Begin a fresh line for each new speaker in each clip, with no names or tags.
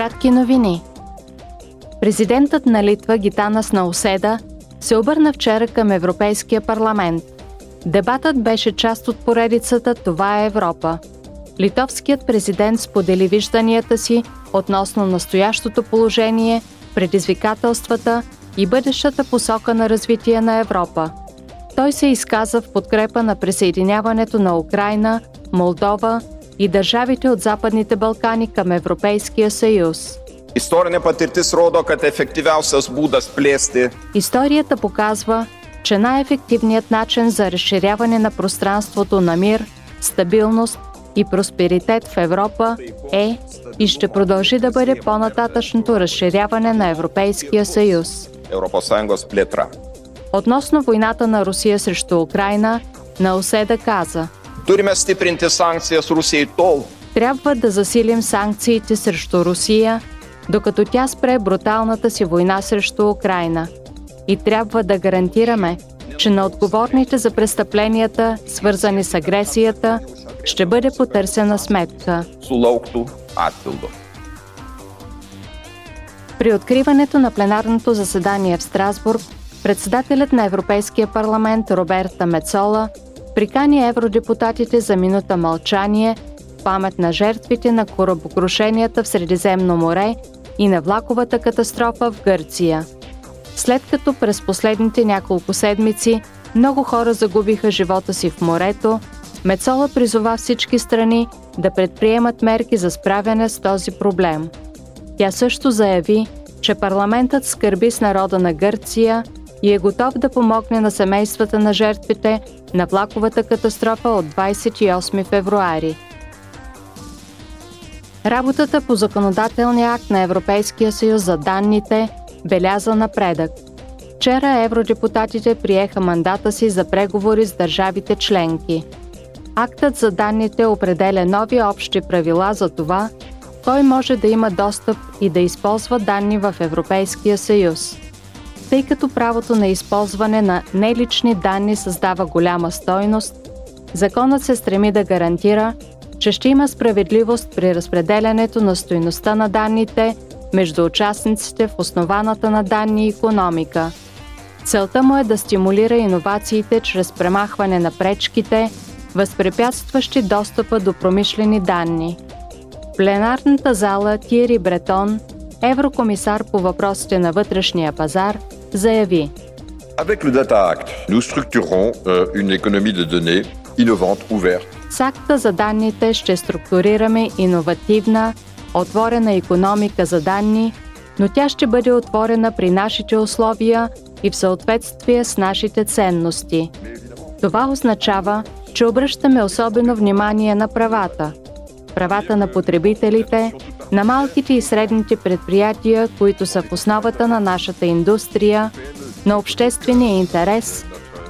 Кратки новини. Президентът на Литва Гитанас Науседа се обърна вчера към Европейския парламент. Дебатът беше част от поредицата Това е Европа. Литовският президент сподели вижданията си относно настоящото положение, предизвикателствата и бъдещата посока на развитие на Европа. Той се изказа в подкрепа на присъединяването на Украина, Молдова и държавите от Западните Балкани към Европейския съюз.
Istorinė patirtis rodo, kad efektyviausias būdas plėsti
Историята показва, че най-ефективният начин за разширяване на пространството на мир, стабилност и просперитет в Европа е и ще продължи да бъде по-нататъчното разширяване на Европейския съюз. Относно войната на Русия срещу Украина, Науседа каза
Turime stiprinti sankcijas Rusijai tol,
Трябва да засилим санкциите срещу Русия, докато тя спре бруталната си война срещу Украина. И трябва да гарантираме, че на отговорните за престъпленията, свързани с агресията, ще бъде потърсена сметка. При откриването на пленарното заседание в Страсбург, председателят на Европейския парламент Роберта Мецола прикани евродепутатите за минута мълчание памет на жертвите на корабокрушенията в Средиземно море и на влаковата катастрофа в Гърция. След като през последните няколко седмици много хора загубиха живота си в морето, Мецола призова всички страни да предприемат мерки за справяне с този проблем. Тя също заяви, че парламентът скърби с народа на Гърция и е готов да помогне на семействата на жертвите на влаковата катастрофа от 28 февруари. Работата по законодателния акт на Европейския съюз за данните беляза напредък. Вчера евродепутатите приеха мандата си за преговори с държавите членки. Актът за данните определя нови общи правила за това, кой може да има достъп и да използва данни в Европейския съюз. Тъй като правото на използване на нелични данни създава голяма стойност, законът се стреми да гарантира, че ще има справедливост при разпределянето на стойността на данните между участниците в основаната на данни економика. Целта му е да стимулира иновациите чрез премахване на пречките, възпрепятстващи достъпа до промишлени данни. В пленарната зала Тиери Бретон, еврокомисар по въпросите на вътрешния пазар, заяви
Avec le Data Act, nous structurons euh, une économie de données innovante, ouverte.
С акта за данните ще структурираме иновативна, отворена економика за данни, но тя ще бъде отворена при нашите условия и в съответствие с нашите ценности. Това означава, че обръщаме особено внимание на правата. Правата на потребителите, на малките и средните предприятия, които са в основата на нашата индустрия, на обществения интерес,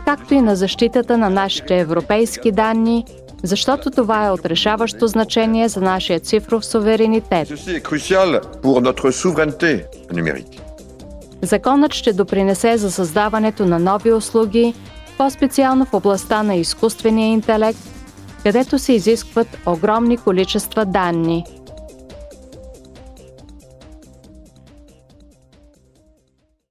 както и на защитата на нашите европейски данни, защото това е отрешаващо значение за нашия цифров суверенитет. Законът ще допринесе за създаването на нови услуги, по-специално в областта на изкуствения интелект, където се изискват огромни количества данни –